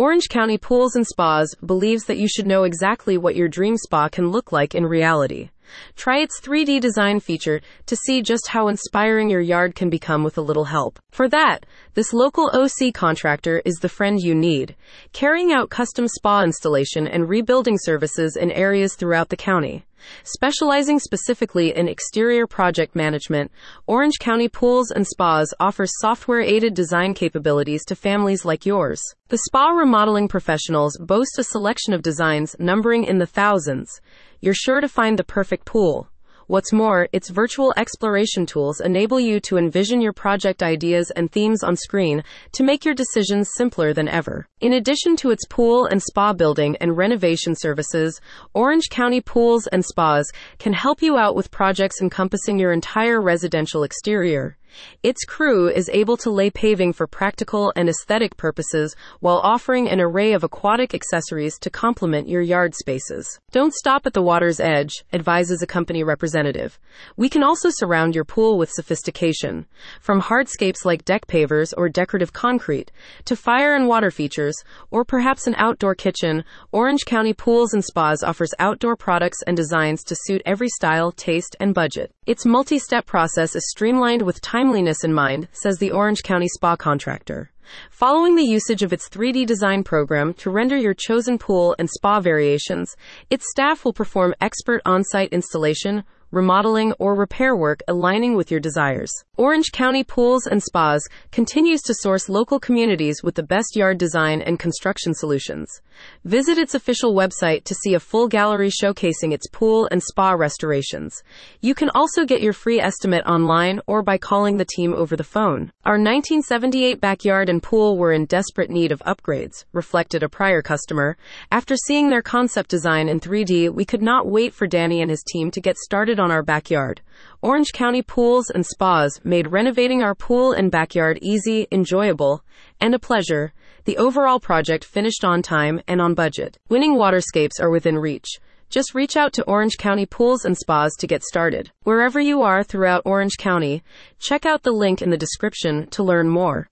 Orange County Pools and Spas believes that you should know exactly what your dream spa can look like in reality. Try its 3D design feature to see just how inspiring your yard can become with a little help. For that, this local OC contractor is the friend you need, carrying out custom spa installation and rebuilding services in areas throughout the county. Specializing specifically in exterior project management, Orange County Pools and Spas offers software aided design capabilities to families like yours. The spa remodeling professionals boast a selection of designs numbering in the thousands. You're sure to find the perfect pool. What's more, its virtual exploration tools enable you to envision your project ideas and themes on screen to make your decisions simpler than ever. In addition to its pool and spa building and renovation services, Orange County Pools and Spas can help you out with projects encompassing your entire residential exterior. Its crew is able to lay paving for practical and aesthetic purposes while offering an array of aquatic accessories to complement your yard spaces. Don't stop at the water's edge, advises a company representative. We can also surround your pool with sophistication. From hardscapes like deck pavers or decorative concrete, to fire and water features, or perhaps an outdoor kitchen, Orange County Pools and Spas offers outdoor products and designs to suit every style, taste, and budget. Its multi step process is streamlined with timeliness in mind, says the Orange County Spa contractor. Following the usage of its 3D design program to render your chosen pool and spa variations, its staff will perform expert on site installation, remodeling, or repair work aligning with your desires. Orange County Pools and Spas continues to source local communities with the best yard design and construction solutions. Visit its official website to see a full gallery showcasing its pool and spa restorations. You can also get your free estimate online or by calling the team over the phone. Our 1978 backyard and pool were in desperate need of upgrades, reflected a prior customer. After seeing their concept design in 3D, we could not wait for Danny and his team to get started on our backyard. Orange County Pools and Spas made renovating our pool and backyard easy, enjoyable, and a pleasure. The overall project finished on time and on budget. Winning waterscapes are within reach. Just reach out to Orange County Pools and Spas to get started. Wherever you are throughout Orange County, check out the link in the description to learn more.